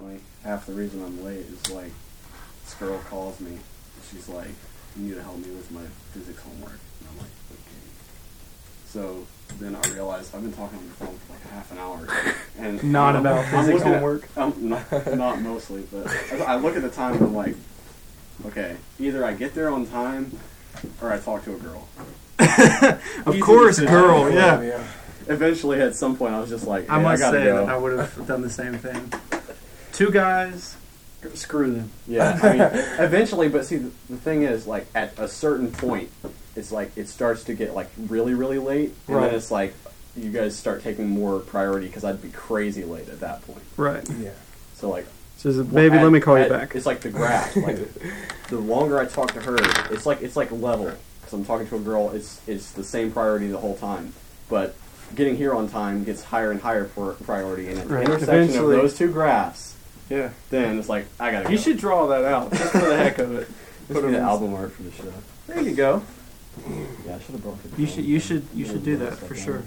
funny. Half the reason I'm late is like this girl calls me. and She's like, "You need to help me with my physics homework." And I'm like, "Okay." So then I realized I've been talking on the phone for like half an hour, and Not I'm- about I'm physics looking at- homework. um, not, not mostly, but I I look at the time and I'm like, okay, either I get there on time or I talk to a girl. Of Easy course, decision. girl. Yeah. yeah. Eventually, at some point, I was just like, I hey, must gotta say go. that I would have done the same thing. Two guys, screw them. Yeah, I mean, eventually, but see, the, the thing is, like, at a certain point, it's like it starts to get like really, really late, and Right. then it's like you guys start taking more priority because I'd be crazy late at that point. Right. Yeah. So like, Says, baby, at- let me call you back. It's like the graph. Like, the longer I talk to her, it's like it's like level. Because I'm talking to a girl, it's it's the same priority the whole time, but getting here on time gets higher and higher for priority, and at the intersection Eventually- of those two graphs, Yeah. then it's like I gotta. You go. should draw that out just for the heck of it. Put it them the album art for the show. There you go. Yeah, I should have brought it. You should. You should. You should do that for sure.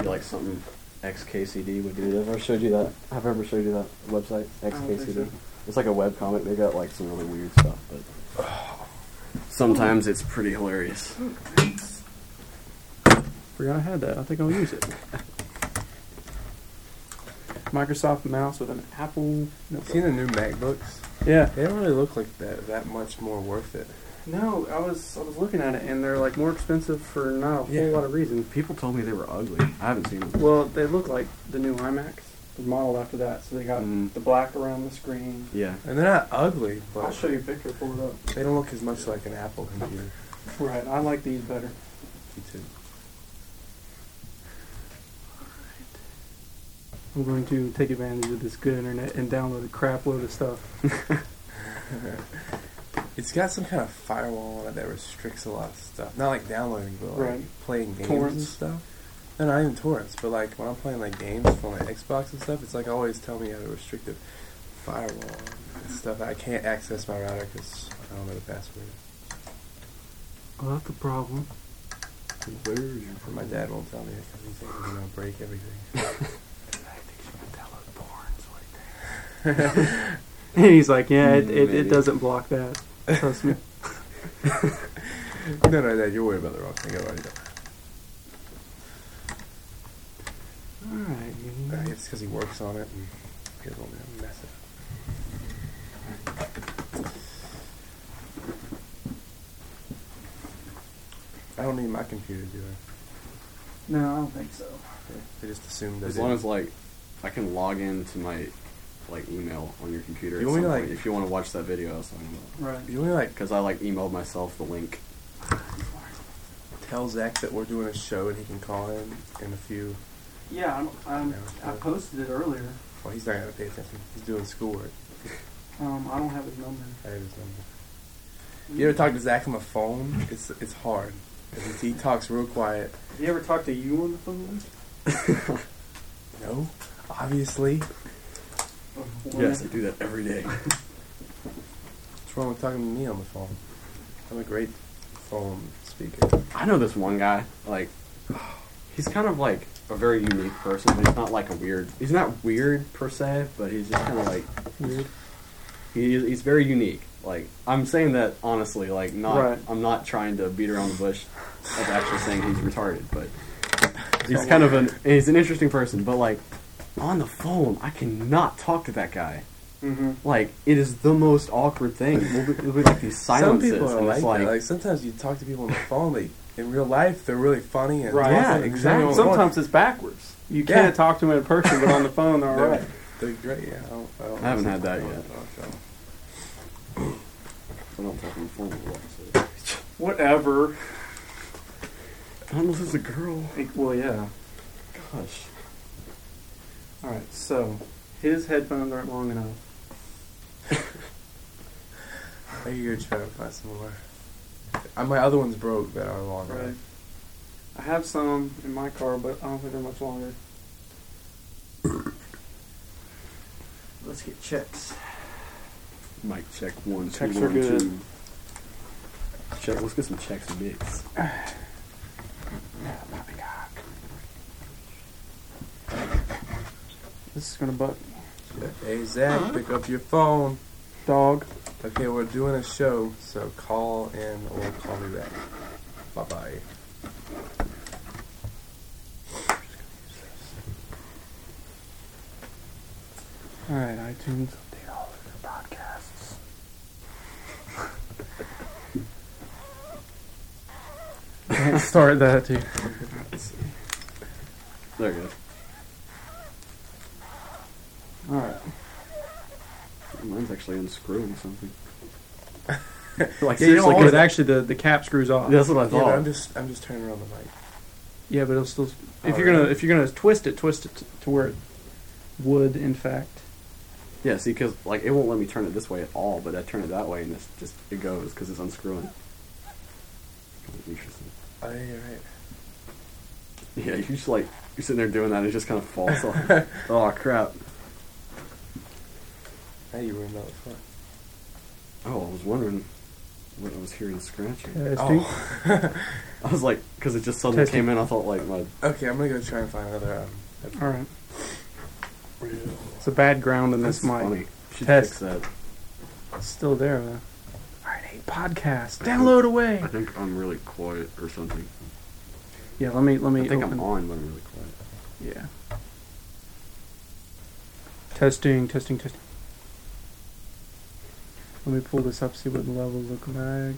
Be like something XKCD would do. Have I ever showed you that? Have I ever showed you that website? XKCD. so. It's like a web comic. They got like some really weird stuff, but sometimes it's pretty hilarious. Forgot I had that. I think I'll use it. Microsoft mouse with an Apple. notebook. Seen the new MacBooks? Yeah. They don't really look like that that much more worth it. No, I was I was looking at it and they're like more expensive for not a whole Yeah. lot of reason. People told me they were ugly. I haven't seen them. Well, they look like the new iMacs. The model after that, so they got Mm. the black around the screen. Yeah. And they're not ugly, I'll show you a picture. Pull it up. they don't look as much like an Apple computer. Right, I like these better. Me too. I'm going to take advantage of this good internet and download a crap load of stuff. It's got some kind of firewall on it that restricts a lot of stuff. Not like downloading, but like Right. playing games Torrents. and stuff. No, not even torrents, but like when I'm playing like games for my Xbox and stuff, it's like always tell me I have a restricted firewall and stuff. I can't access my router because I don't know the password. Well, that's a problem. Where's your And my dad won't tell me because he's gonna break everything. And he's like, yeah, it, it, it doesn't block that. Trust me. no, no, Dad, you're worried about the wrong thing. I already know. All Uh, it's because he works on it and he doesn't want me to mess it up. I don't need my computer, do I? No, I don't think so. They just assumed that. As long as like I can log into my like email on your computer. You at want me some to, point, like- if you want to watch that video, I was talking about. Right. you only like Because I like emailed myself the link. tell Zach that we're doing a show and he can call in in a few. Yeah, I'm, I'm, I posted it earlier. Well, he's not gonna pay attention. He's doing schoolwork. Um, I don't have his number. I have his number. You ever talk to Zach on the phone? It's it's hard. 'Cause he talks real quiet. Have you ever talked to you on the phone? No, obviously. Yes, I do that every day. What's wrong with talking to me on the phone? I'm a great phone speaker. I know this one guy. Like, he's kind of like a very unique person. But he's not like a weird. He's not weird per se, but he's just kind of like Weird. he, he's very unique. Like, I'm saying that honestly. Like, not. Right. I'm not trying to beat around the bush of actually saying he's retarded, but he's kind of an. He's an interesting person, but like. On the phone, I cannot talk to that guy. Mm-hmm. Like it is the most awkward thing. It'll be, it'll be like these Some people are like, it's like, Like sometimes you talk to people on the phone. They in real life they're really funny and Right. Yeah, talking, and exactly. you're on the phone. Sometimes it's backwards. You Yeah. can't talk to them in person, but on the phone they're all they're, great. Yeah, I, don't, I, don't I haven't had that yet. on the phone, I don't talk on the phone. So. Whatever. Unless it's a girl. Well, yeah. Gosh. All right. So his headphones aren't long enough. so. I could go try to find some more. Uh, my other one's broke that are longer. Right. I have some in my car, but I don't think they're much longer. Let's get checks. Mic check one, two, Checks one, are good. two. Check. Let's get some checks mixed. This is gonna bug me. Hey Zach, pick up your phone. Dog. Okay, we're doing a show, so call in or call me back. Bye bye. All right, iTunes. Update all of your podcasts. Can't start that, dude. There it goes. All right. Mine's actually unscrewing something. like Yeah, you know, seriously, always 'cause- actually the, the cap screws off. that's what I Yeah, but. I'm just I'm just turning around the mic. Yeah, but it'll still. If Oh, you're gonna if you're gonna twist it, twist it to, to where it would, in fact. Yeah, see, because like it won't let me turn it this way at all, but I turn it that way and it's just it goes because it's unscrewing. Interesting. Oh, yeah, you're right. Yeah, you just like you're sitting there doing that, and it just kind of falls off. oh crap! Now you ruined all the fun. Oh, I was wondering when I was hearing scratching. Testing. Oh. I was like, because it just suddenly Testing. came in. I thought like my okay, I'm gonna go try and find another. Um, headphone. All right. It's a bad ground in this that's mic. funny. Should Test. fix that. It's still there though. All right, hey, podcast. Download away. I think I'm really quiet or something. Yeah, let me let me. I think open. I'm on, but I'm really quiet. Yeah. Testing, testing, testing. Let me pull this up, see what the levels look like.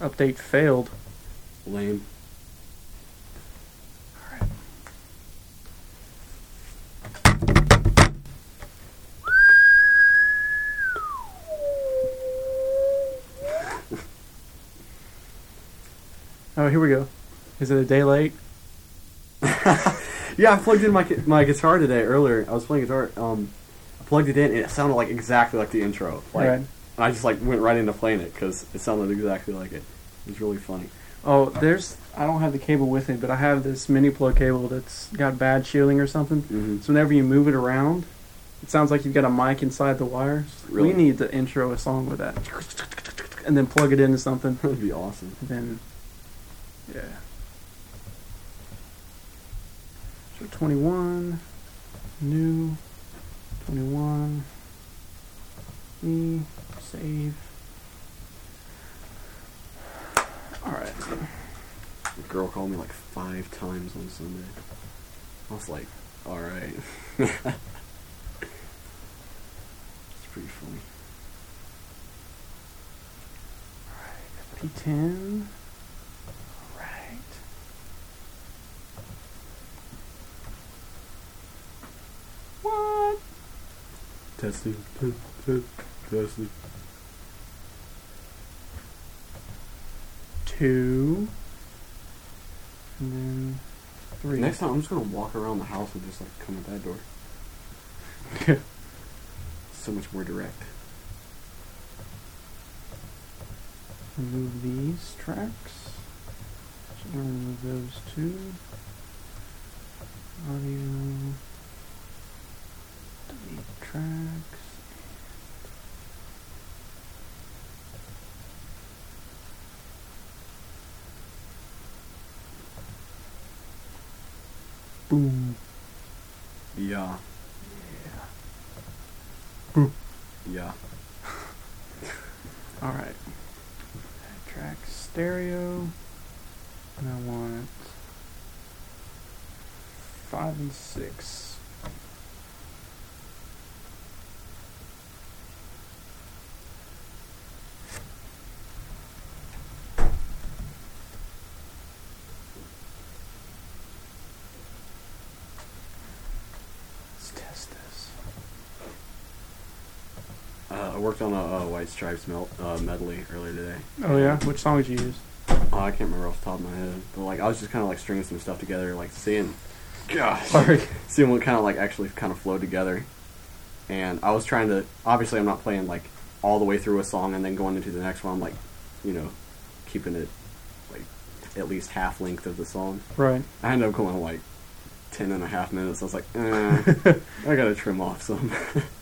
Update failed. Lame. Alright. Oh, here we go. Is it a day late? Yeah, I plugged in my my guitar today earlier. I was playing guitar. Um, plugged it in, and it sounded like exactly like the intro. Like, Right. and I just like went right into playing it because it sounded exactly like it. It was really funny. Oh, there's. I don't have the cable with me, but I have this mini plug cable that's got bad shielding or something. Mm-hmm. So whenever you move it around, it sounds like you've got a mic inside the wires. Really? We need to intro a song with that, and then plug it into something. That'd be awesome. And then, yeah. So 21, new, 21, me, save. Alright. The girl called me like five times on Sunday. I was like, all right. it's pretty funny. Alright, P10. Alright. What? Testing, test, test, testing. Two. And then three. Next time, I'm just gonna walk around the house and just like come at that door. so much more direct. remove these tracks. So gonna remove those two. Audio. Delete tracks. Boom. Yeah. Yeah. Yeah. All right. Track stereo. And I want five and six. Let's test this. Uh, I worked on a, a White Stripes mel- uh, medley earlier today. Oh yeah, which song did you use? Oh, I can't remember off the top of my head, but like I was just kind of like stringing some stuff together, like seeing, gosh, Sorry. seeing what kind of like actually kind of flowed together. And I was trying to. Obviously, I'm not playing like all the way through a song and then going into the next one. I'm like, you know, keeping it like at least half length of the song. Right. I ended up going like ten and a half minutes. I was like, eh, I gotta trim off some.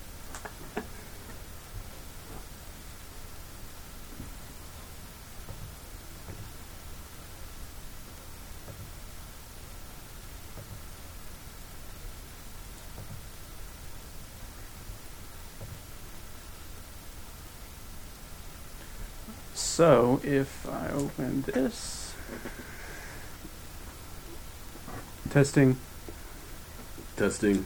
So if I open this, testing. Testing.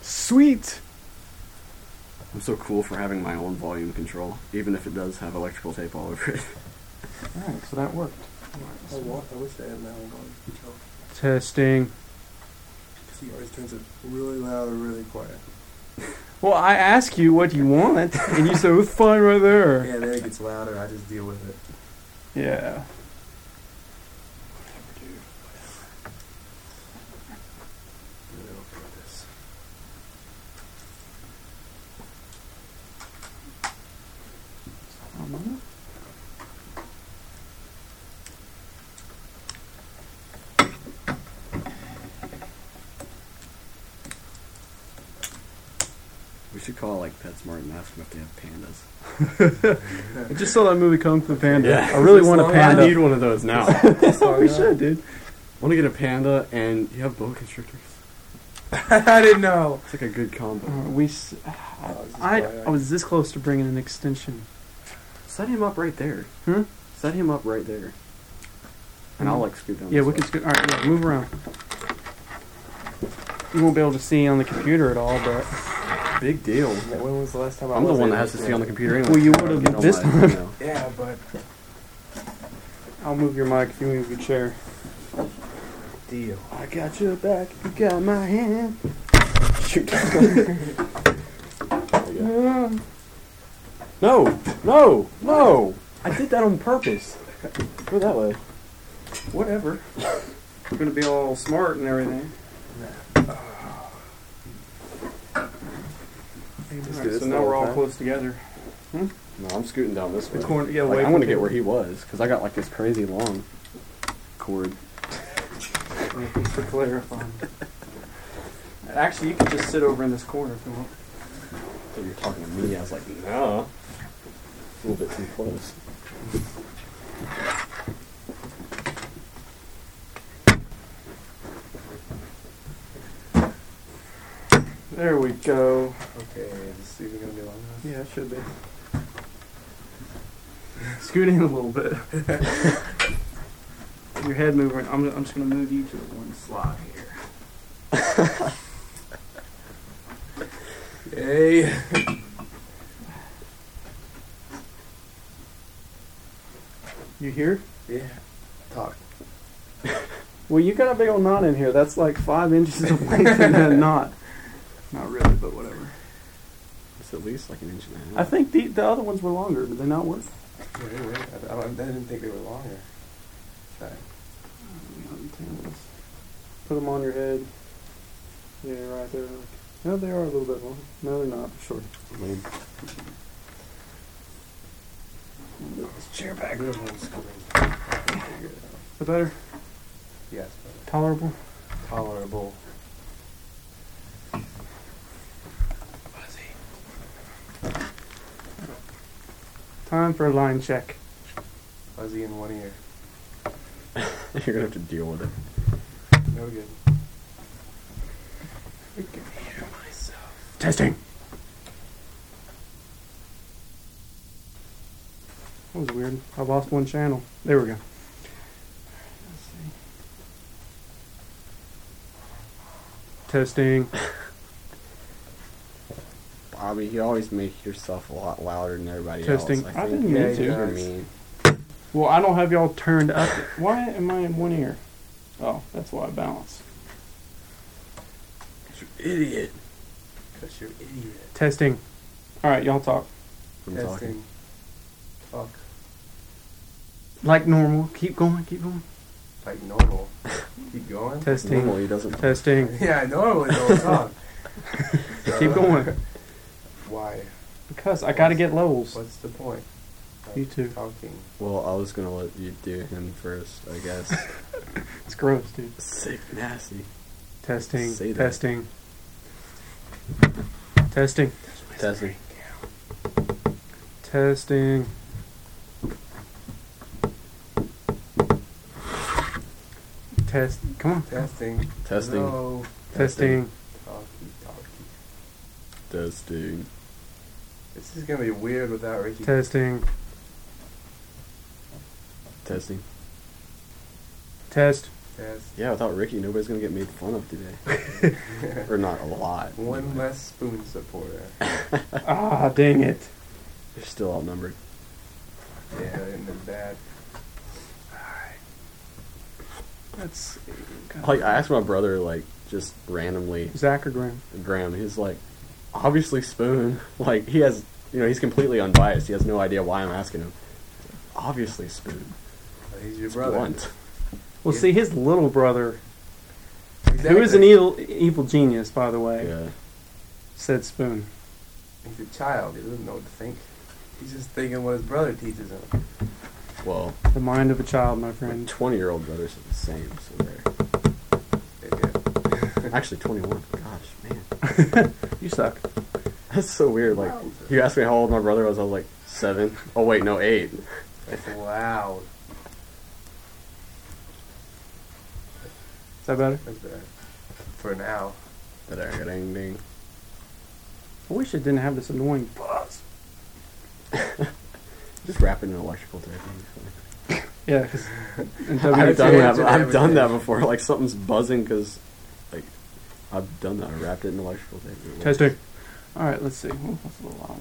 Sweet. I'm so cool for having my own volume control, even if it does have electrical tape all over it. All right, so that worked. I, want, I wish I had my own volume control. Testing. Because he always turns it really loud or really quiet. Well, I ask you what you want, and you say it's fine right there. Yeah, then it gets louder. I just deal with it. Yeah. Really okay with this. We should call like PetSmart and ask them if they have pandas. I just saw that movie Kung Fu Panda. Yeah. I really want a panda. I need one of those now. So, we should, dude. want to get a panda, and you have boa constrictors. I didn't know. It's like a good combo. Uh, we. S- Oh, I, I- I was this close to bringing an extension. Set him up right there. Hmm? Set him up right there. And I'll like scoot down. Yeah, we way. can. Sco- all right, yeah, move around. You won't be able to see on the computer at all, but Big deal. When was the last time I I'm the was one able that has to see on the computer anyway. Well, you so I would've get on this my, time. you know. Yeah, but I'll move your mic if you move your chair. deal. I got your back. You got my hand. Shoot. There you go. No, no, no! I did that on purpose. Go that way. Whatever. We're gonna be all smart and everything. Just Alright, so now we're all time? close together. Hmm? No, I'm scooting down this way. The corner, yeah, Like, I for want to get where he was because I got like this crazy long cord. Thanks for clarifying. Actually, you can just sit over in this corner if you want. So you're talking to me. I was like, no. A little bit too close. There we go. Okay, this is even gonna be long enough. Yeah, it should be. Scoot in a little bit. Your head moving. I'm, I'm just gonna move you to the one slot here. Yay! You here? yeah. Talk. Well, you got a big old knot in here. That's like five inches of length in that knot. Not really, but whatever. It's at least like an inch and a half. I think the the other ones were longer. Did they not work? Wait, wait. I, I, I didn't think they were longer. Try. Put them on your head. Yeah, right there. No, they are a little bit long. No, they're not. Short. I mean, This chair back. Good one's coming. Figure it. The better. Yes, but Tolerable. tolerable. Time for a line check. Fuzzy in one ear. you're gonna have to deal with it. No good. I can hear myself. Testing. That was weird. I lost one channel. There we go. Let's see. Testing. Bobby, you always make yourself a lot louder than everybody else. Testing. else. I think didn't mean you're to. you're mean. Well, I don't have y'all turned up. Why am I in one ear? Oh, that's why I balance. You're idiot. Cause you're idiot. Testing. All right, y'all talk I'm Testing. talking. Fuck. like normal. Keep going. Keep going. Like normal. Keep going. Testing. Normally he doesn't. Testing. Yeah, I normally don't talk. Keep going. Why? Because I gotta get levels. What's the point? of You too. Talking. Well, I was gonna let you do him first, I guess. It's gross, dude. Sick, nasty. Testing. Say that. Testing. Testing. Testing. Testing. Test. Come on. Testing. Testing. No. Testing. Talkie, talkie. Testing. This is gonna be weird without Ricky. Testing. Testing. Test. Test. Yeah, without Ricky, nobody's gonna get made fun of today, or not a lot. One less spoon supporter. Ah, dang it. You're still outnumbered. Yeah, that isn't as bad. Let's see. Like I asked my brother, like just randomly, Zach or Graham? Graham. He's like, obviously Spoon. Like he has, you know, he's completely unbiased. He has no idea why I'm asking him. Obviously Spoon. He's your It's brother. blunt. Well, Yeah. see, his little brother, Exactly. who is an evil, evil genius, by the way, Yeah. said Spoon. He's a child. He doesn't know what to think. He's just thinking what his brother teaches him. Well, The mind of a child, my my friend. 20 year old brothers are the same. So they're Yeah. Actually 21. Gosh, man, You suck. that's so weird. Like you asked me how old my brother was. I was like seven. Oh wait, no, eight. That's loud. Is that better? That's better. For now. Ding ding. I wish it didn't have this annoying buzz. Just wrapping an electrical tape. Yeah, because I've done that. I've done that before. Like something's buzzing because, like, I've done that. I wrapped it in electrical tape. Testing. All right, let's see. Oh, that's a little loud.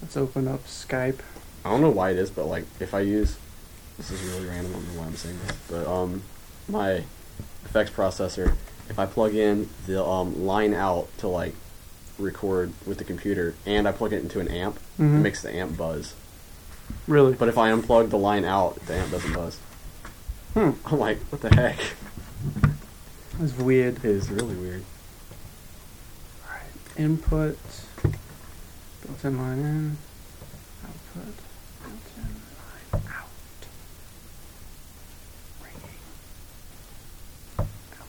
Let's open up Skype. I don't know why it is, but like if I use this is really random. I don't know why I'm saying this, but um, my effects processor, if I plug in the um line out to like record with the computer, and I plug it into an amp, it Mhm. makes the amp buzz. Really? But if I unplug the line out, the amp doesn't buzz. Hmm. I'm like, what the heck? That's weird. It is really weird. All right. Input. Built-in line in. Output. Built-in line out. Ringing. Out.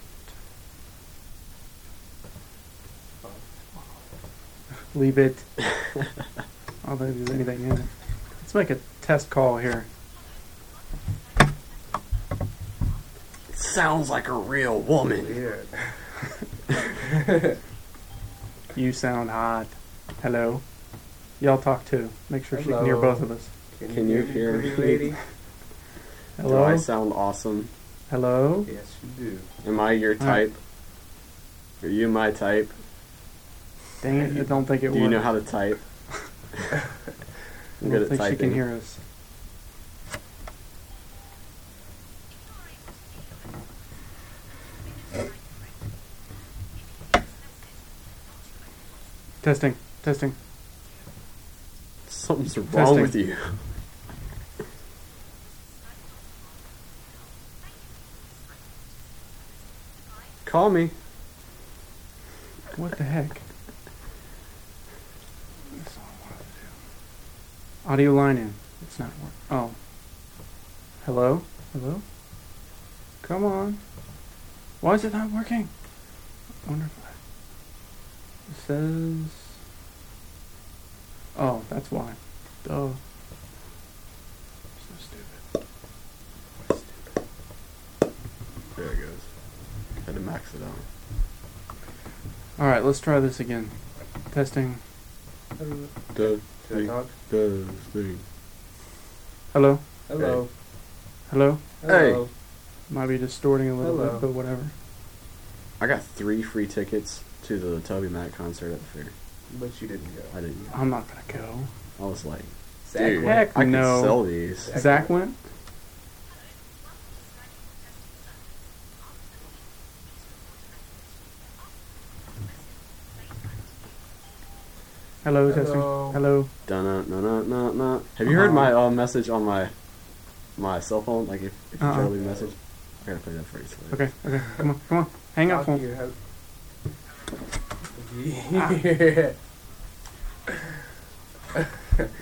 Leave it. I don't think there's anything in it. Let's make a test call here. Sounds like a real woman. Weird. You sound hot. Hello. Y'all talk too. Make sure she can hear both of us. Can you hear pretty me? lady? Hello. Do I sound awesome? Hello. Yes, you do. Am I your All right. type? Are you my type? Dang it! I don't think it Do works. you know how to type? I I'm don't at think she can hear us. Testing, testing. Something's wrong Testing. with you. Call me. What the heck? That's all I wanted to do. Audio line in. It's not working. Oh. Hello? Hello? Come on. Why is it not working? I wonder if says... Oh, that's why. Duh. So stupid. So stupid. There it goes. Had to max it out. Alright, let's try this again. Testing. Does Should I talk? does thing. Hello? Hello. Hello? Hey. Hello. Might be distorting a little Hello. bit, but whatever. I got three free tickets to the TobyMac concert at the fair. But you didn't go. I didn't. I'm not gonna go. I was like, Zach dude. Heck I could sell these. Zach Zach went. went? Hello, testing. Hello. Hello. Dun na na na na. Have you heard my uh, message on my my cell phone? Like if, if you Uh-uh. try to leave a message, I gotta play that for you. so- Okay, okay. Come on, come on. Hang up Talk phone. To your hus- Yeah. I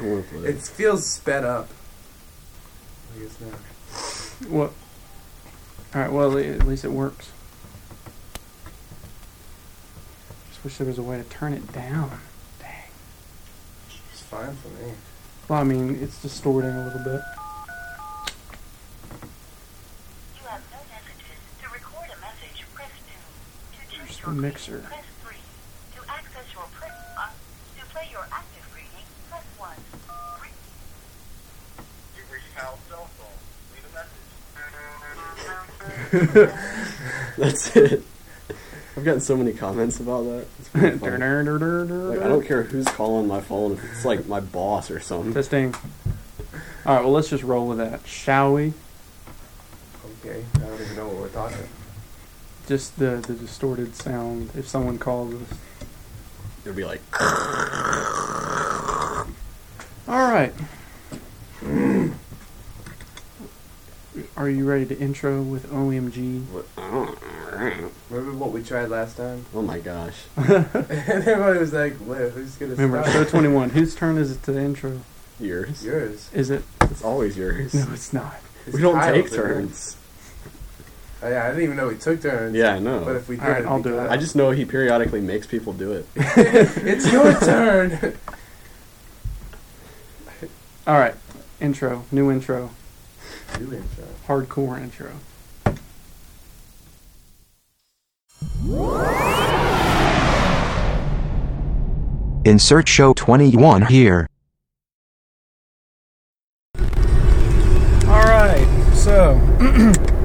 wanna play it it. feels sped up. I guess not. What? Alright, well, at least it works. Just wish there was a way to turn it down. Dang. It's fine for me. Well, I mean, it's distorting a little bit. the mixer. Press three. To access your print, uh, to play your active greeting, press one. You reached Hal's cell phone. Leave a message. That's it. I've gotten so many comments about that. Like, I don't care who's calling my phone. It's like my boss or something. Testing. All right, well, let's just roll with that, shall we? Okay. I don't even know what we're talking. about. Just the the distorted sound if someone calls us. It'll be like. All right. Are you ready to intro with OMG? What? Remember what we tried last time? Oh my gosh. and everybody was like, "Well, who's gonna Remember, start?" show 21. Whose turn is it to intro? Yours. Yours. Is it? It's always yours. No, it's not. It's we don't Kyle's take turn. turns. Oh, yeah, I didn't even know we took turns. Yeah, I know. But if we did, All right, it'd I'll do it. I just know he periodically makes people do it. it's your turn. All right. Intro. New intro. New intro. Hardcore intro. Insert show 21 here. All right. So,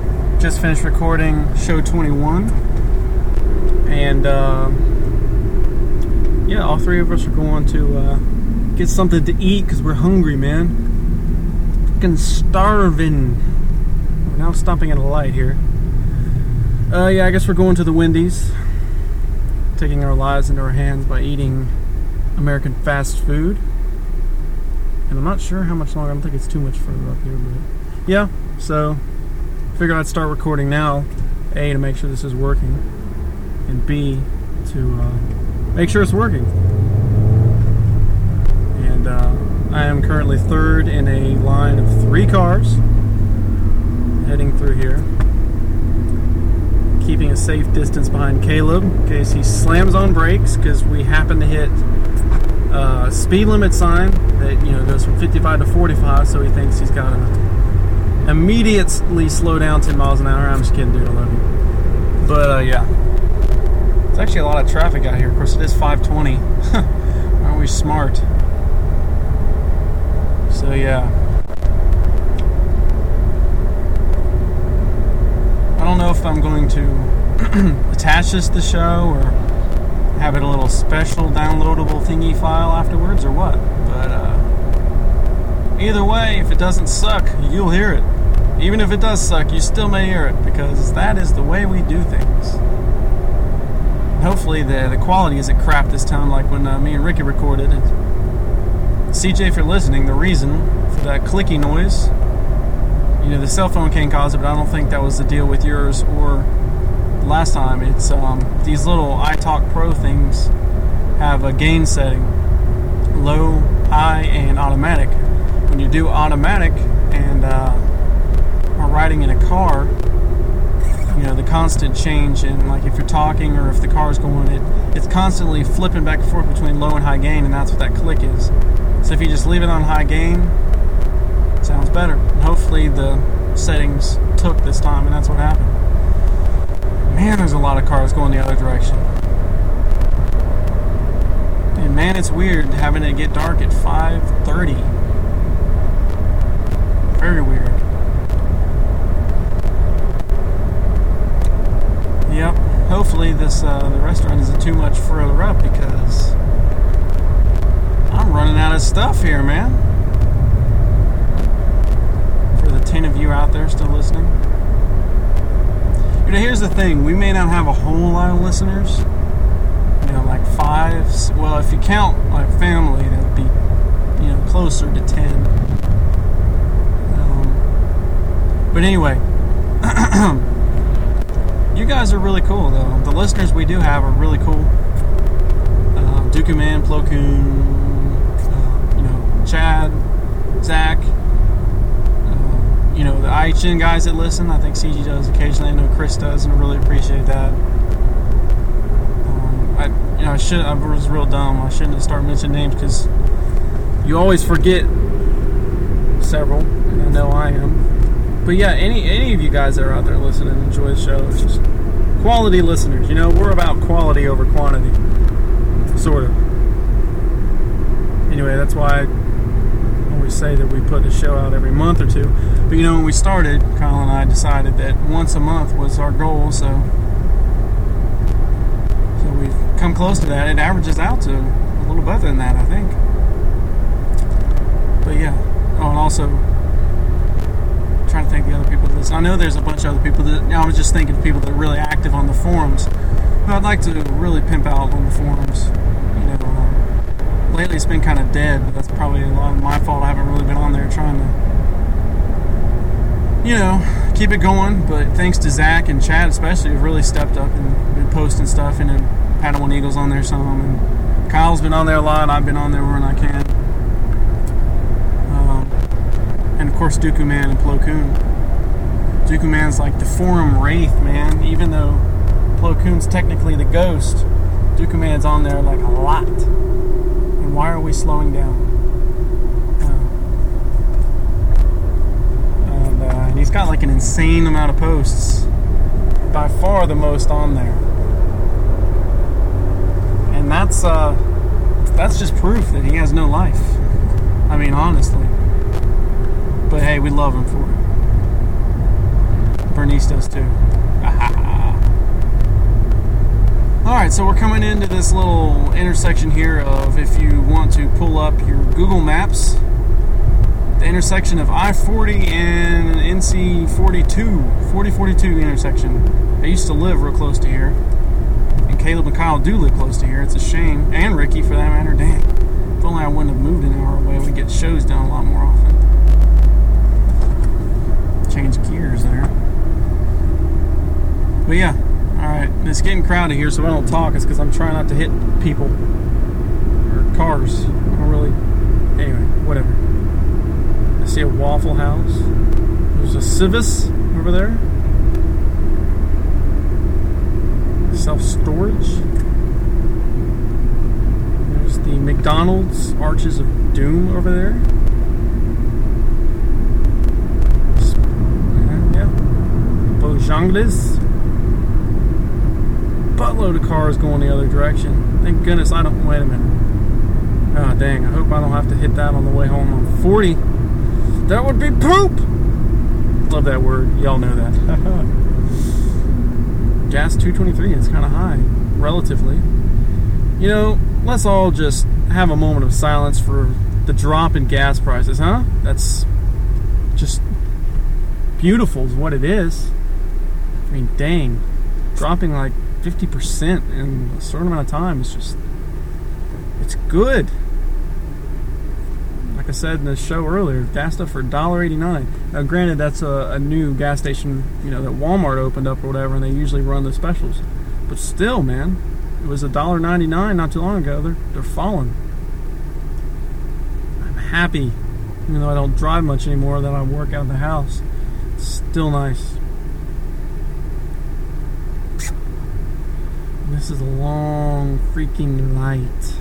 just finished recording show 21. And, uh, yeah, all three of us are going to uh, get something to eat because we're hungry, man. Fucking starving. We're now stopping at a light here. Uh, yeah, I guess we're going to the Wendy's. Taking our lives into our hands by eating American fast food. And I'm not sure how much longer. I don't think it's too much further up here, but yeah. So, figured I'd start recording now. A to make sure this is working, and B to uh, make sure it's working. And uh, I am currently third in a line of three cars heading through here. Keeping a safe distance behind Caleb in case he slams on brakes because we happen to hit uh, speed limit sign that you know goes from 55 to 45, so he thinks he's got to immediately slow down 10 miles an hour. I'm just kidding, dude. I love you. But uh, yeah, it's actually a lot of traffic out here. Of course, it is 5:20. Aren't we smart? So yeah. I don't know if I'm going to attach this to the show or have it a little special downloadable thingy file afterwards or what. But uh, either way, if it doesn't suck, you'll hear it. Even if it does suck, you still may hear it because that is the way we do things. Hopefully, the the quality isn't crap this time, like when uh, me and Ricky recorded. CJ, if you're listening, the reason for that clicky noise, you know, the cell phone can cause it, but I don't think that was the deal with yours or last time. It's um, these little iTalk Pro things have a gain setting low, high, and automatic. When you do automatic and uh, riding in a car, you know the constant change in like if you're talking or if the car's going, it it's constantly flipping back and forth between low and high gain, and that's what that click is. So if you just leave it on high gain, it sounds better. And hopefully the settings took this time, and that's what happened. Man, there's a lot of cars going the other direction. And man, it's weird having it get dark at 5:30. Very weird. Yep. Hopefully this uh, the restaurant isn't too much further up because I'm running out of stuff here, man. For the ten of you out there still listening. You know, here's the thing: we may not have a whole lot of listeners. You know, like five. Well, if you count like family, that'd be you know closer to ten. Um, but anyway, you guys are really cool, though. The listeners we do have are really cool. Uh, Dooku Man, Plo uh, you know, Chad, Zach, uh, you know, the IHN guys that listen. I think CG does occasionally. I know Chris does, and I really appreciate that. I, you know, I should. I was real dumb. I shouldn't have started mentioning names because you always forget several, and I know I am. But yeah, any any of you guys that are out there listening enjoy the show, quality listeners. You know, we're about quality over quantity, sort of. Anyway, that's why I always say that we put a show out every month or two. But you know, when we started, Kyle and I decided that once a month was our goal. So, so we've come close to that. It averages out to a little better than that, I think. But yeah. Oh, and also trying to think of the other people that listen. I know there's a bunch of other people that. I was just thinking of people that are really active on the forums. But I'd like to really pimp out on the forums. You know, um, lately it's been kind of dead, but that's probably a lot of my fault. I haven't really been on there trying to, you know, keep it going. But thanks to Zach and Chad, especially, have really stepped up and been posting stuff. And then Padawan Eagles on there some, and Kyle's been on there a lot. I've been on there when I can. Um, and of course, Dooku Man and Plo Koon. Dooku Man's like the forum wraith, man. Even though Plo Koon's technically the ghost, Dooku Man's on there like a lot. And why are we slowing down? Uh, and, uh, and he's got like an insane amount of posts. By far the most on there. And that's uh, that's just proof that he has no life. I mean, honestly. But hey, we love him for it. Bernice does too. All right, so we're coming into this little intersection here of if you want to pull up your Google Maps, the intersection of I-40 and NC-42, 4042 intersection. I used to live real close to here, and Caleb and Kyle do live close to here. It's a shame, and Ricky for that matter. Dang, if only I wouldn't have moved an hour away, we'd get shows done a lot more often. Change gears there. But yeah, all right. It's getting crowded here, so I don't talk. It's because I'm trying not to hit people or cars. I don't really. Anyway, whatever. I see a Waffle House. There's a CVS over there. Self storage. There's the McDonald's Arches of Doom over there. Yeah. Buttload of cars going the other direction. Thank goodness I don't. Wait a minute. Ah, dang. I hope I don't have to hit that on the way home on 40. That would be poop! Love that word. Y'all know that. Gas 223. It's kind of high, relatively. You know, let's all just have a moment of silence for the drop in gas prices, huh? That's just beautiful, is what it is. I mean, dang. Dropping like 50% in a certain amount of time. Is just it's good. Like i said in the show earlier gas stuff for $1.89 now granted that's a, a, new gas station you know that walmart opened up or whatever and they usually run the specials. But still man it was $1.99 not too long ago. They're, they're falling. I'm happy even though i don't drive much anymore that i work out of the house. It's still nice This is a long freaking light.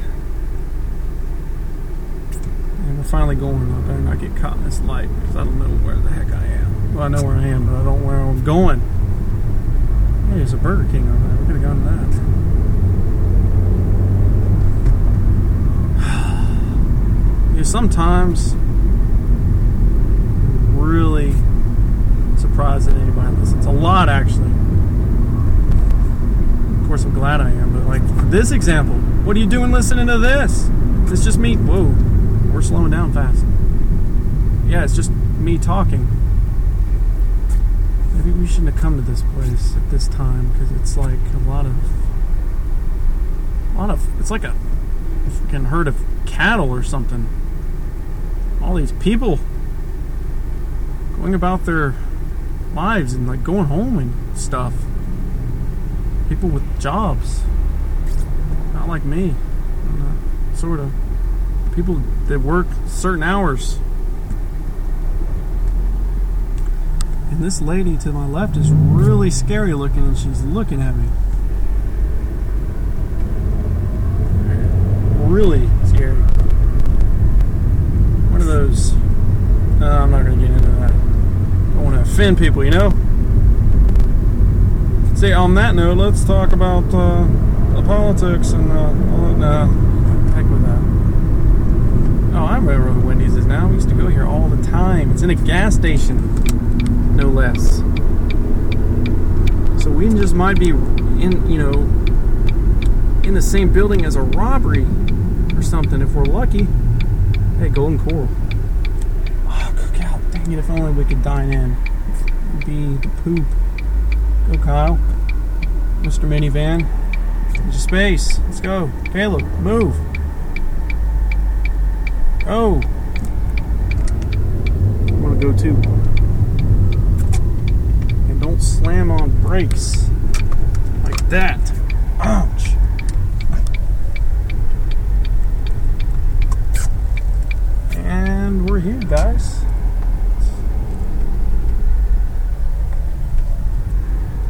And we're finally going. Up. I better not get caught in this light because I don't know where the heck I am. Well, I know where I am, but I don't know where I'm going. Hey, there's a Burger King over there. We could have gone that. yeah, sometimes really surprised that anybody listens. It's a lot, actually course I'm glad I am, but like for this example, what are you doing listening to this? It's just me. Whoa, we're slowing down fast. Yeah, it's just me talking. Maybe we shouldn't have come to this place at this time because it's like a lot of, a lot of. It's like a freaking herd of cattle or something. All these people going about their lives and like going home and stuff people with jobs. Not like me. Sort of. People that work certain hours. And this lady to my left is really scary looking and she's looking at me. Really scary. One of those. Uh, I'm not going to get into that. I don't want to offend people, you know? See, on that note, let's talk about uh, the politics and uh, all that. Nah, heck with that. Oh, I remember where the Wendy's is now. We used to go here all the time. It's in a gas station, no less. So we just might be in, you know, in the same building as a robbery or something if we're lucky. Hey, Golden Corral. Oh, cookout. Dang it, if only we could dine in. Be the poop. Go, Kyle. Mr. Minivan. Your space. Let's go. Caleb, move. Go. I'm gonna go too. And don't slam on brakes like that. Ouch. And we're here, guys.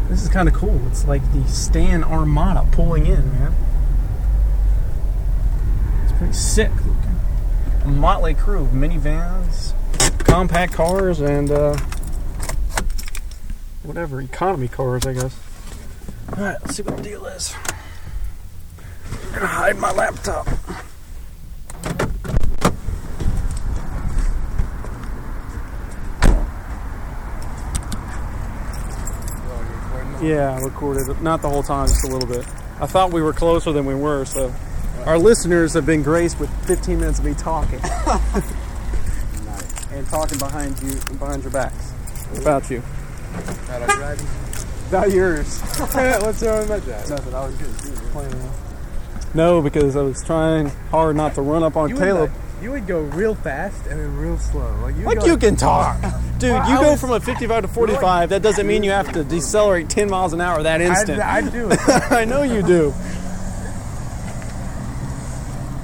This is kind of cool. It's like the Stan Armada pulling in, man. It's pretty sick looking. A motley crew of minivans, compact cars, and uh, whatever economy cars, I guess. All right, let's see what the deal is. I'm gonna hide my laptop. Yeah, I recorded it. Not the whole time, just a little bit. I thought we were closer than we were, so our listeners have been graced with 15 minutes of me talking. Nice. And talking behind you, behind your backs. About you. Not on driving. About yours. What's wrong with my driving? Nothing, I was just playing around. No, because I was trying hard not to run up on You Caleb. Would, like, you would go real fast and then real slow. Like you. Like go, you can talk. Dude, Well, you I go was- from a 55 to 45. That doesn't mean you have to decelerate 10 miles an hour that instant. I do. I know you do.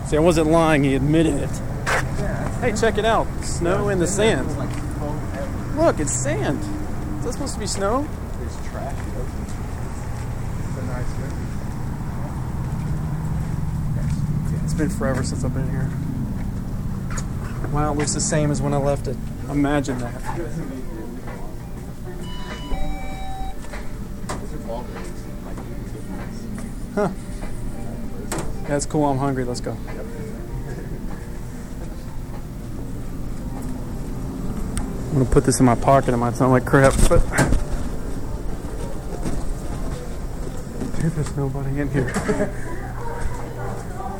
See, I wasn't lying. He admitted it. Hey, check it out. Snow in the sand. Look, it's sand. Is that supposed to be snow? There's trash. It's a nice river. It's been forever since I've been here. Wow, it looks the same as when I left it. Imagine that. Huh. That's cool. I'm hungry. Let's go. I'm gonna put this in my pocket. It might sound like crap, but Dude, there's nobody in here.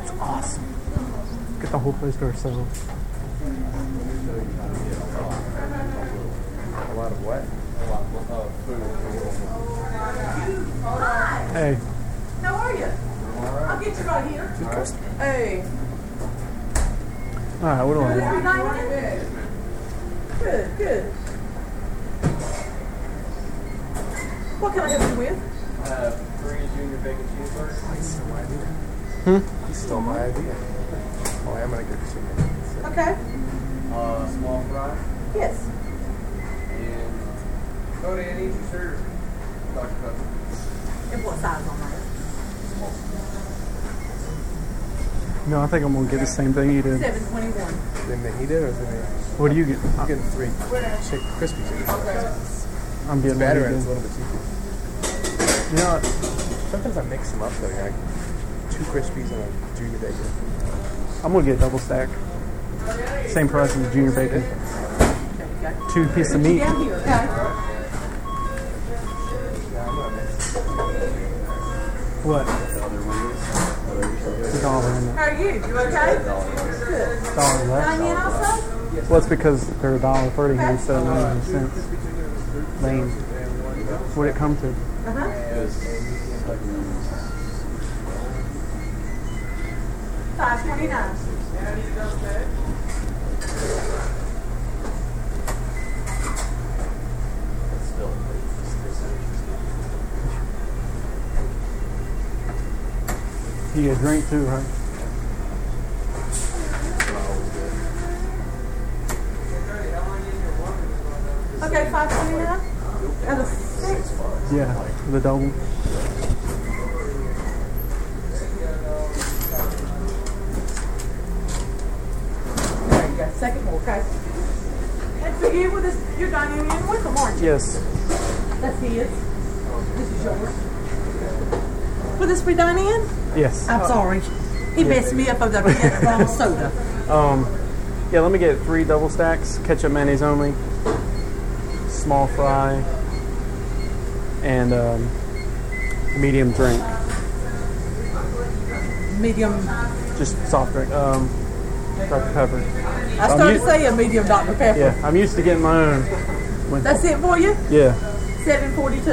it's awesome. Get the whole place to ourselves. A lot of what? A lot of food. Hey, How are you? I'll get you right here. Hey. all right. What do I want? Good. Good, good. What can I help you with? Uh, three junior bacon cheeseburgers. I stole my idea. Hmm? He stole my idea. Oh, I'm gonna get some. Okay. Uh, small fry Yes. and Cody, I need your shirt. Dr. Pepper. And what size on that? No, I think I'm gonna get the same thing you did. Seven twenty-one. Then the he did or then What do you get? I'm getting three chick crispy chicken. I'm getting Better what and you it's a little bit cheaper. You know? Sometimes I mix them up though. Like two crispies and a junior bacon. I'm gonna get a double stack. Same price as the junior bacon. Two pieces of meat. Down here, okay? Yeah, I'm gonna mix. What? It's a dollar in How are you? You okay? Good. Dollar also? Well, it's because they're a dollar thirty here instead of ninety cents. Lane. What'd it come to? Uh-huh. Five twenty-nine. You get a drink too, right? Okay, five twenty-nine? And a six? Yeah, the double. There you go, second more, okay? And for you, with this, you're dining in with them, aren't you? Yes. That's his. This is yours. Will this be done in? Yes. I'm sorry. He messed me up over there with that wrong soda. Um, Yeah, let me get three double stacks, ketchup mayonnaise only, small fry, and um, medium drink. Medium. Just soft drink. Um, Dr. Pepper. I started u- saying medium Dr. Pepper. Yeah, I'm used to getting my own. That's it for you? Yeah. 742.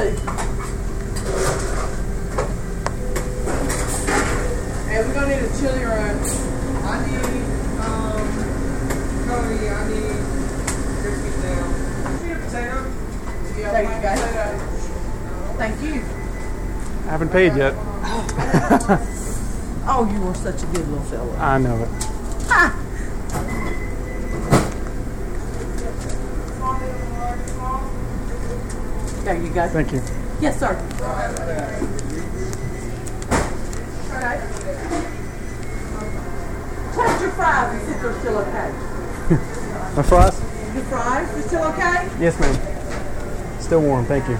And we're gonna need a chili run. I need, um, Cody, I need crispy down. Need a potato? Yeah, There you plain go. potato. Thank you. I haven't paid yet. Oh, you are such a good little fella. I know it. There you go. Thank you. Yes, sir. Test your fries and see if they're still okay. My fries? Your fries are still okay? Yes, ma'am. Still warm. Thank you.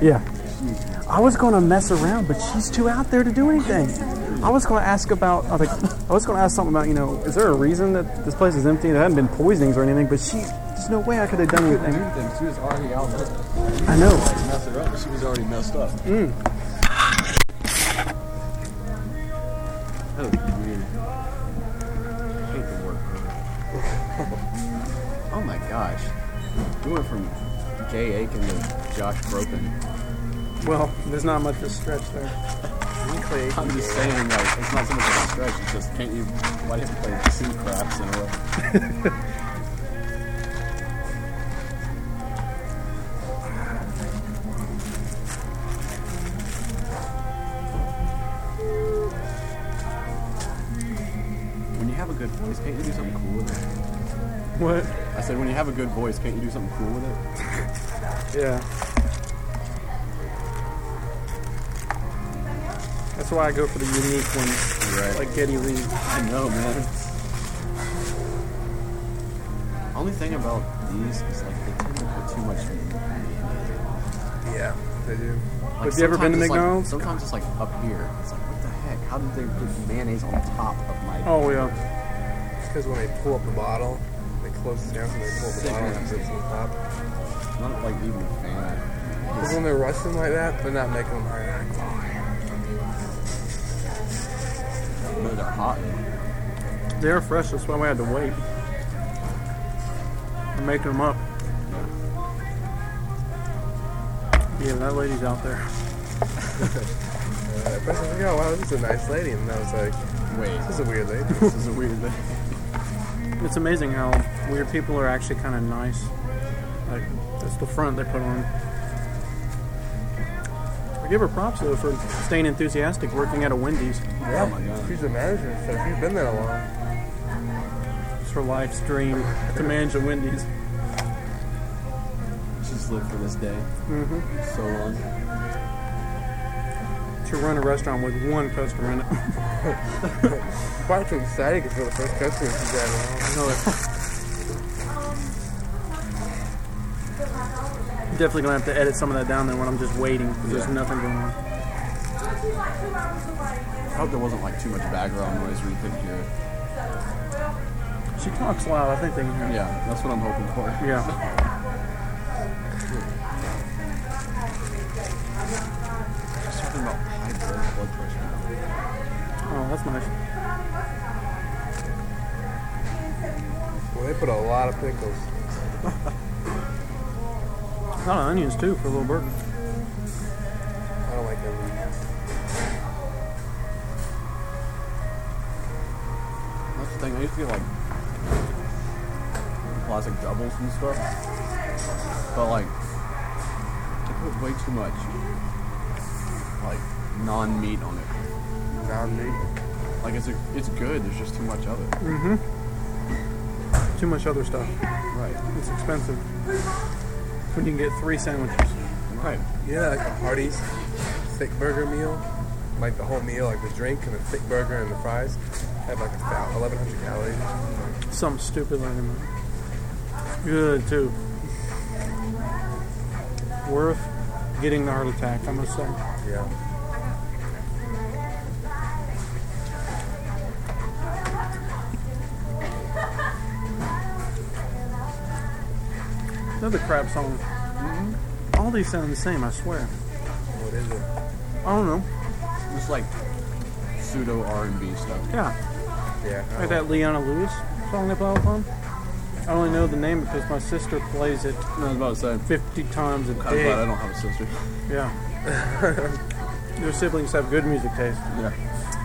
Yeah. I was going to mess around, but she's too out there to do anything. I was going to ask about. I was, like, I was going to ask something about. You know, is there a reason that this place is empty? There hadn't been poisonings or anything, but she. There's no way I could have done anything. She was already out there. I know. Mess her up. She was already messed up. Mm. That was weird. hate the oh my gosh. We went from Clay Aiken to Josh Groban. Well, there's not much to stretch there. Clay. I'm just saying, like, it's not so much of a stretch. It's just, can't you, why do you have to play two craps in a row? When you have a good voice, can't you do something cool with it? What? I said, when you have a good voice, can't you do something cool with it? Yeah. That's why I go for the unique ones, Right. like Geddy Lee. I know, man. Only thing about these is like they tend to put too much mayonnaise. Yeah, they do. Like, Have you ever been to it's, like- sometimes it's like up here. It's like what the heck? How did they put mayonnaise on top of my? Oh yeah. Because when they pull up the bottle, they close it down so they pull up the bottle and it sits on top. Not like even a fan. Because when they're rushing like that, they're not making them hard. Hot. They're fresh. That's why we had to wait. I'm making them up. Yeah, that lady's out there. Uh, at first I was like, oh wow, this is a nice lady. And I was like, Wait, this is a weird lady. this is a weird thing. It's amazing how weird people are actually kind of nice. Like, that's the front they put on. I give her props though for staying enthusiastic, working at a Wendy's. Yeah, Oh my God. she's a manager, so she's been there a long. It's her life's dream to manage a Wendy's. She's lived for this day Mm-hmm. so long. To run a restaurant with one customer in it. Quite excited because we're the first customer she's had in a while. I know it. Definitely gonna have to edit some of that down there when I'm just waiting because there's nothing going on. I hope there wasn't like too much background noise where you couldn't hear it. She talks loud. I think they can hear. her. Yeah, that's what I'm hoping for. Yeah. Just talking about high blood blood pressure. Oh, that's nice. Well, they put a lot of pickles. A lot of onions too for a little burger. I don't like them. That's the thing. I used to get like classic doubles and stuff, but like they put way too much. like non-meat on it. Non-meat. Like it's a, it's good. There's just too much of it. Mhm. Too much other stuff. Right. It's expensive. When you can get three sandwiches. Right. Yeah, like the Hardee's thick burger meal, like the whole meal, like the drink and the thick burger and the fries, have like about 1,100 calories. Something stupid like that. Good too. Worth getting the heart attack, I must say. Yeah. Another crap song. Mm-hmm. All these sound the same, I swear. What is it? I don't know. Just like pseudo R&B stuff. Yeah. Yeah. I Like that Leona Lewis song they play the time. I only know the name because my sister plays it I was about to say. 50 times a I'm glad I don't have a sister. Yeah. Your siblings have good music taste. Yeah.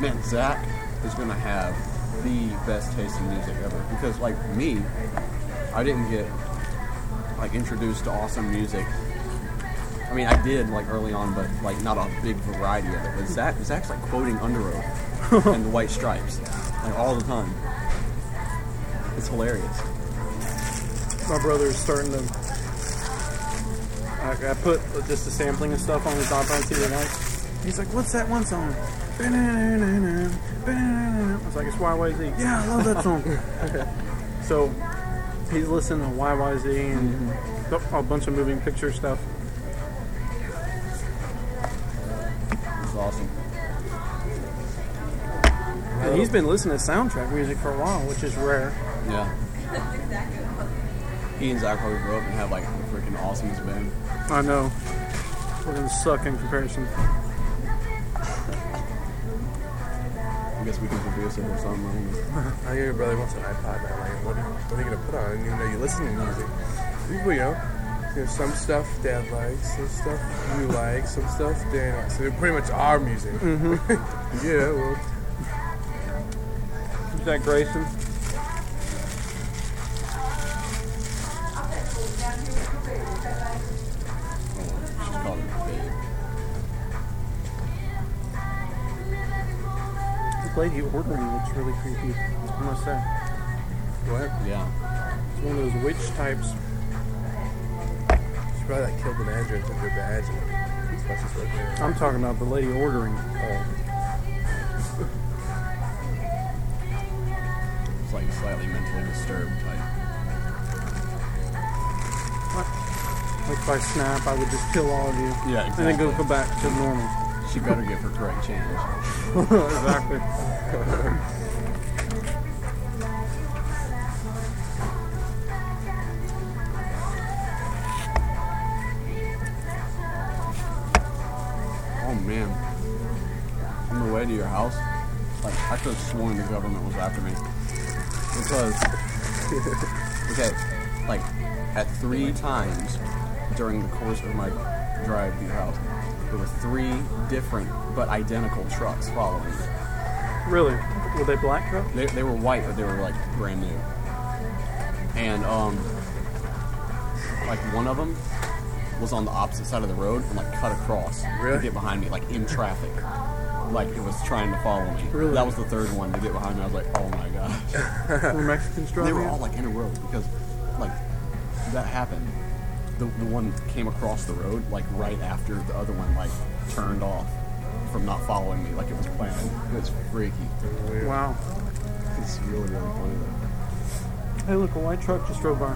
Man, Zach is gonna have the best taste in music ever because, like me, I didn't get like introduced to awesome music. I mean, I did like early on, but like not a big variety of it. But Zach, Zach's like quoting Underoath and the White Stripes like all the time. It's hilarious. My brother is starting to. I, I put just a sampling of stuff on his iPod the other night. He's like, "What's that one song?" I was like, "It's YYZ." Yeah, I love that song. so he's listening to YYZ and a a bunch of moving picture stuff. It's awesome. And he's been listening to soundtrack music for a while, which is rare. Yeah. He and Zach probably grew up and have like the freaking awesomest band. I know. We're gonna suck in comparison. I guess we can produce it or something. I don't know. I hear your brother wants an iPod now. Like, what are, what are you gonna put on? I didn't know you listen to music. People, you know, you know, some stuff Dad likes, some stuff you like, some stuff Dan likes. So they're pretty much our music. Mm-hmm. yeah, well, Is that Grayson? She's called him Babe. This lady ordering looks really creepy. I must say. what? Yeah. It's one of those witch types. She probably like killed the manager and took her badge. And that's why there. I'm talking about the lady ordering. Oh, It's like slightly mentally disturbed type. Like if I snap, I would just kill all of you. Yeah, And then go, go back to normal. She better give her correct change. exactly. Oh man. On the way to your house, like I could have sworn the government was after me. Because okay, like at three times during the course of my drive to your house, there were three different but identical trucks following me. Really? Were they black trucks? They, they were white, but they were like brand new. And um, like one of them was on the opposite side of the road and like cut across Really? to get behind me, like in traffic. Like it was trying to follow me. Really? That was the third one to get behind me. I was like, oh my gosh. Were Mexicans they were all like in a row because like that happened. The, the one came across the road like right after the other one like turned off from not following me like it was planned. It's freaky. weird. Wow. It's really really funny though. Hey, look, a white truck just drove by.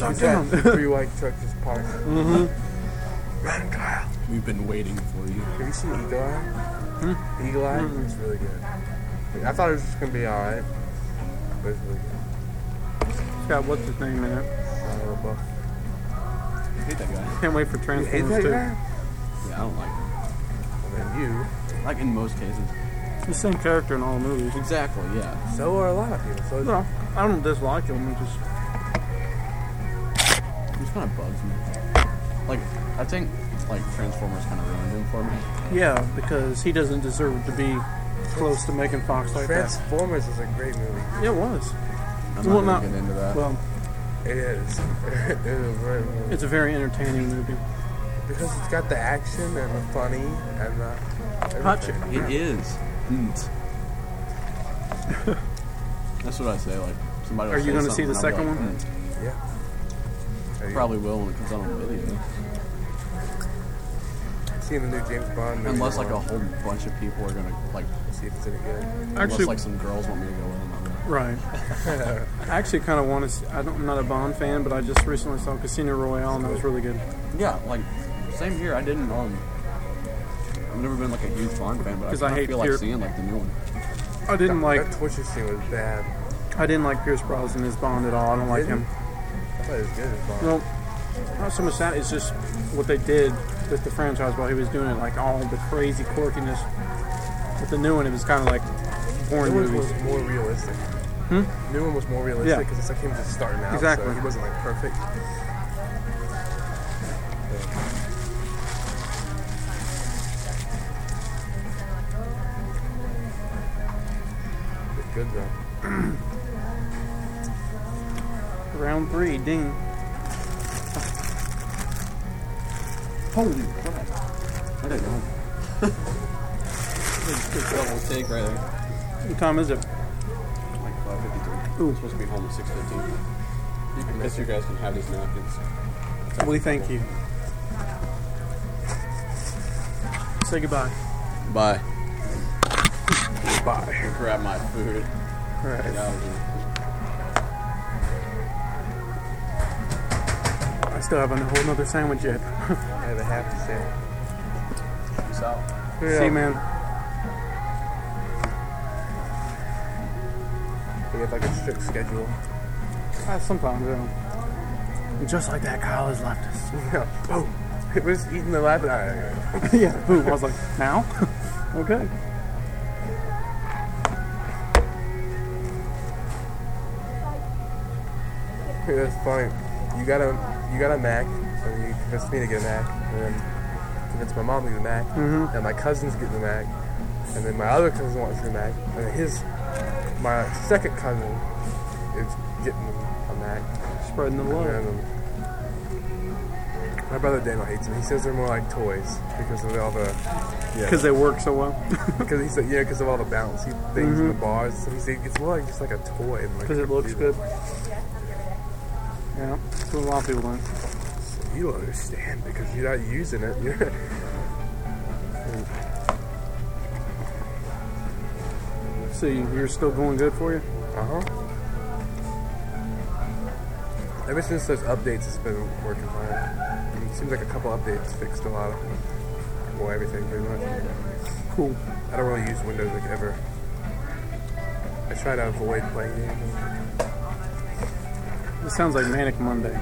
Look down. Three white trucks just parked. Mm-hmm. Run, Kyle. We've been waiting for you. Have you seen Eagle Eye? Eagle Eye? It's really good. I thought it was just gonna be alright, but it's really good. It's got what's his name in it. Buff. I hate that guy. Can't wait for You hate Transformers that 2. guy? Yeah, I don't like him. Well, then you. Like in most cases. The same character in all movies. Exactly, yeah. So are a lot of people. So No, I don't dislike him. It just He just kind of bugs me. Like, I think like Transformers kind of ruined him for me. yeah, because he doesn't deserve to be close to Megan Fox like that. Transformers is a great movie. Yeah, it was. I'm not not- gonna get into that. Well, It is. it is a great movie. it's a very entertaining movie. because it's got the action and the funny and the. Hot everything. It is. Mm. That's what I say. Like somebody. Are you gonna see the something, and I'll be second like, one? Yeah. Are "Mm." you Probably will when it comes out on video. seeing the new James Bond Unless like a whole bunch of people are gonna like. see if it's any good. Unless Actually, like some girls want me to go in. I'm like, right. I actually kind of want to. See, I don't, I'm not a Bond fan, but I just recently saw Casino Royale, and that was really good. Yeah, like same here. I didn't. Um, I've never been like a huge Bond fan, but I, 'Cause I kinda hate feel like seeing like the new one. I didn't like. that torture scene was bad. I didn't like Pierce Brosnan as Bond at all. I don't like him. I thought it was good as Bond. Well, not so much that. It's just what they did with the franchise while he was doing it, like all the crazy quirkiness. With the new one, it was kind of like porn New one movies. was more realistic. Hmm? New one was more realistic because it's like him just starting out. Exactly. So he wasn't like perfect. It's good though. Round three, ding. Holy crap! I didn't know. Good Double take right there. What time is it? Like 5:53. Ooh. I'm supposed to be home at 6:15. You can miss. You guys can have these napkins. We thank you. Say goodbye. Bye. Bye. Grab my food. All right. Get out of here. I still haven't a whole nother sandwich yet. I have a half to say. Peace out. See you, man. Like a strict schedule. Uh, sometimes, yeah. Just like that, Kyle has left us. Yeah. Boom. It was eating the lab. Yeah, boom. I was like, now? okay. That's funny. You got a you got a Mac, and you convinced me to get a Mac, and then convinced my mom to get a Mac, Mhm. and my cousin's getting a Mac, and then my other cousin wants a Mac, and his my second cousin is getting a Mac, Spreading the love. um, my brother Daniel hates them. He says they're more like toys because of all the yeah. Because they work so well. Because he said, yeah, because of all the bouncy things in the bars. So he said it's more like just like a toy. than, Like Because it looks good. Yeah, that's what a lot of people think. You don't understand because you're not using it. You're So you- you're still going good for you? uh huh. Ever since those updates, it's been working fine. It seems like a couple updates fixed a lot of, well, everything pretty much. Cool. I don't really use Windows like ever. I try to avoid playing games. This sounds like Manic Monday.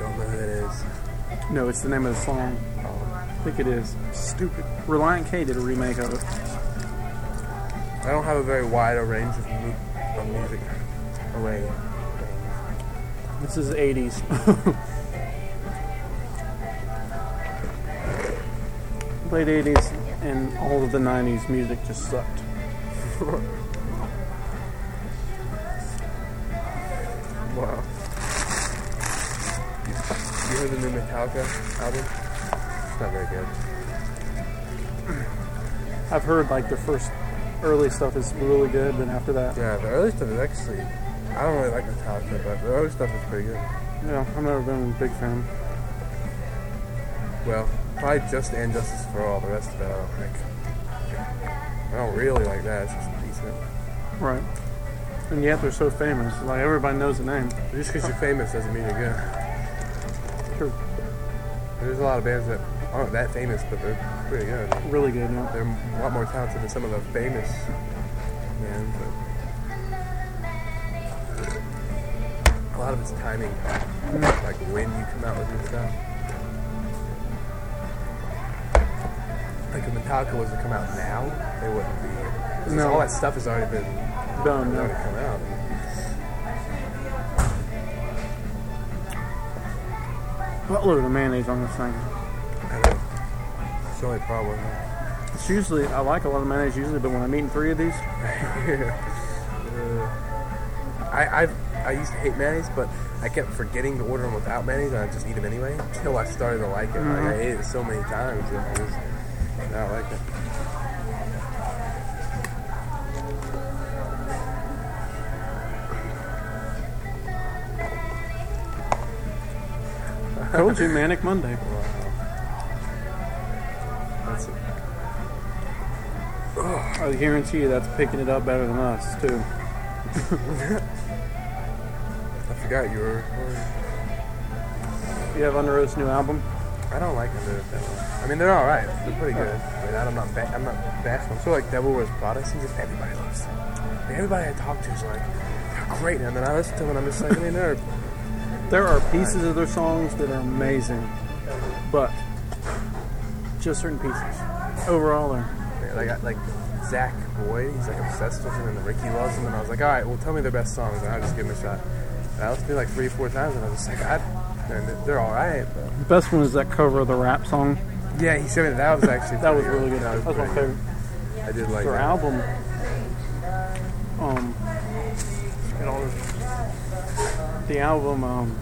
Don't know who that is. No, it's the name of the song. Oh. I think it is. Stupid. Relient K did a remake of it. I don't have a very wide a range of, mu- music array. This is 80s. Late 80s and all of the 90s music just sucked. Wow. You heard the new Metallica album? It's not very good. I've heard like the first early stuff is really good, then after that, Yeah, the early stuff is actually. I don't really like the Metallica, but the early stuff is pretty good. yeah, I've never been a big fan. Well, probably just and Justice for All. The rest of it, I don't think. I don't really like that. It's just decent. Right. And yet they're so famous. Like everybody knows the name. Just because you're famous doesn't mean you're good. True. There's a lot of bands that aren't that famous, but they're pretty good. Really good, yeah. They're a lot more talented than some of the famous bands. But a lot of it's timing, mm. like when you come out with new stuff. Like if Metallica was to come out now, they wouldn't be No. all that stuff has already been Done, already come out. Buttload of mayonnaise on this thing. I the only problem. It's usually, I like a lot of mayonnaise usually, but when I'm eating three of these, Uh, I, I I used to hate mayonnaise, but I kept forgetting to order them without mayonnaise, and I just eat them anyway until I started to like it. Like I ate it so many times, and I just now I like it. Told you, Manic Monday. I guarantee you that's picking it up better than us, too. I forgot you were. You have Underoath's new album? I don't like them that much. I mean, they're all right. They're pretty good. But I'm not. Ba- I'm not bashing them. So like Devil Wears Prada, seems like everybody loves them. Like, everybody I talk to is like, they're great. And then I listen to them and I'm just like, I mean, they're There are pieces of their songs that are amazing, but just certain pieces. Overall, they're like like Zach Boyd. He's like obsessed with them, and Ricky loves them. And I was like, all right, well, tell me their best songs, and I'll just give them a shot. And I listened to it like three, four times, and I was just like, I, and they're all right. But the best one is that cover of the rap song. yeah, he showed me that. That was actually That was really good. That was That's my favorite. good. I did like Their that. album, um, get all this- the album, um,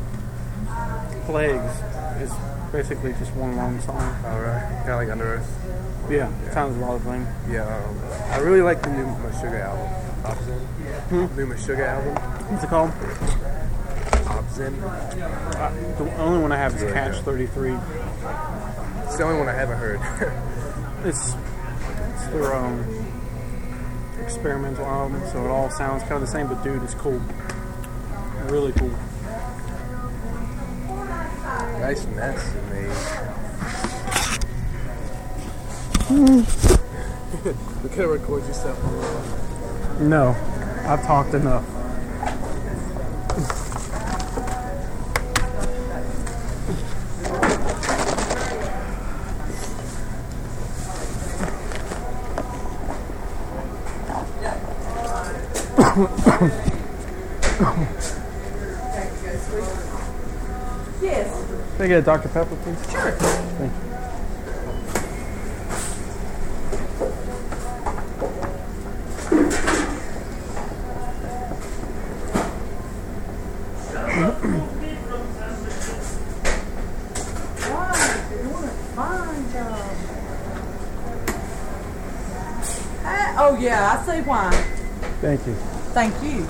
Plagues is basically just one long song. All right, kind of like Underoath. Yeah, sounds a lot of things. Yeah, um, I really like the new Meshuggah album. obZen. New Meshuggah album. What's it called? obZen. Uh, the only one I have is Really Catch good. 33. It's the only one I haven't heard. It's, it's their um, experimental album, so it all sounds kind of the same, but dude, it's cool. Really cool. nice mess made. We could record yourself. No, I've talked enough. Yes. Can I get a Dr. Pepper, please? Sure. Thank you. Right, you're doing a fine job. Uh, oh yeah, I see why. Thank you. Thank you.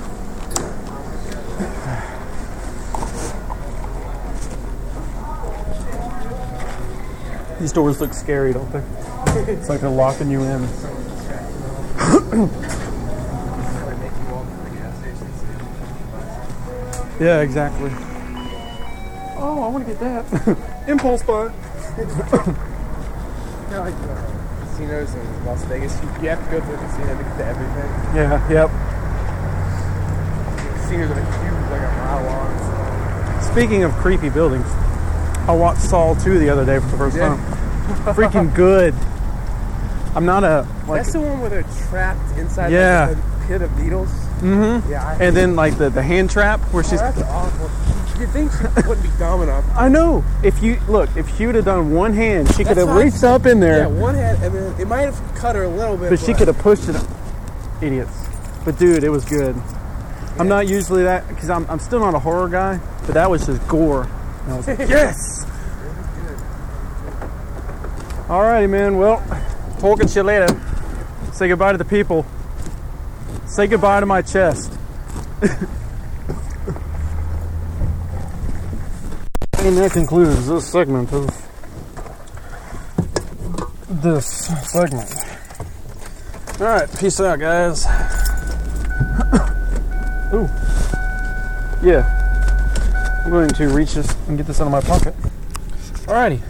These doors look scary, don't they? It's like they're locking you in. Yeah, exactly. Oh, I want to get that. Impulse buy. You know, like uh, casinos in Las Vegas, you, you have to go to the casino to get to everything. Yeah, yep. Casinos are huge, like a mile long. Speaking of creepy buildings, I watched Saw 2 the other day for the first time. Freaking good. I'm not a like That's the one where they're trapped inside Yeah. like, a pit of needles. Mhm. Yeah, I, and then like the, the hand trap where oh, she's that's awful. You think she wouldn't be dumb enough? I know. If you look, if she would have done one hand, she could have reached up in there. Yeah, one hand, and then it might have cut her a little bit. but she could have pushed it. Up. Idiots. But dude, it was good. I'm not usually that because I'm, I'm still not a horror guy, but that was just gore. And I was like, yes. Alrighty, man. Well, talking to you later. Say goodbye to the people. Say goodbye to my chest. and that concludes this segment of this segment. All right, peace out, guys. Ooh, yeah. I'm going to reach this and get this out of my pocket. Alrighty.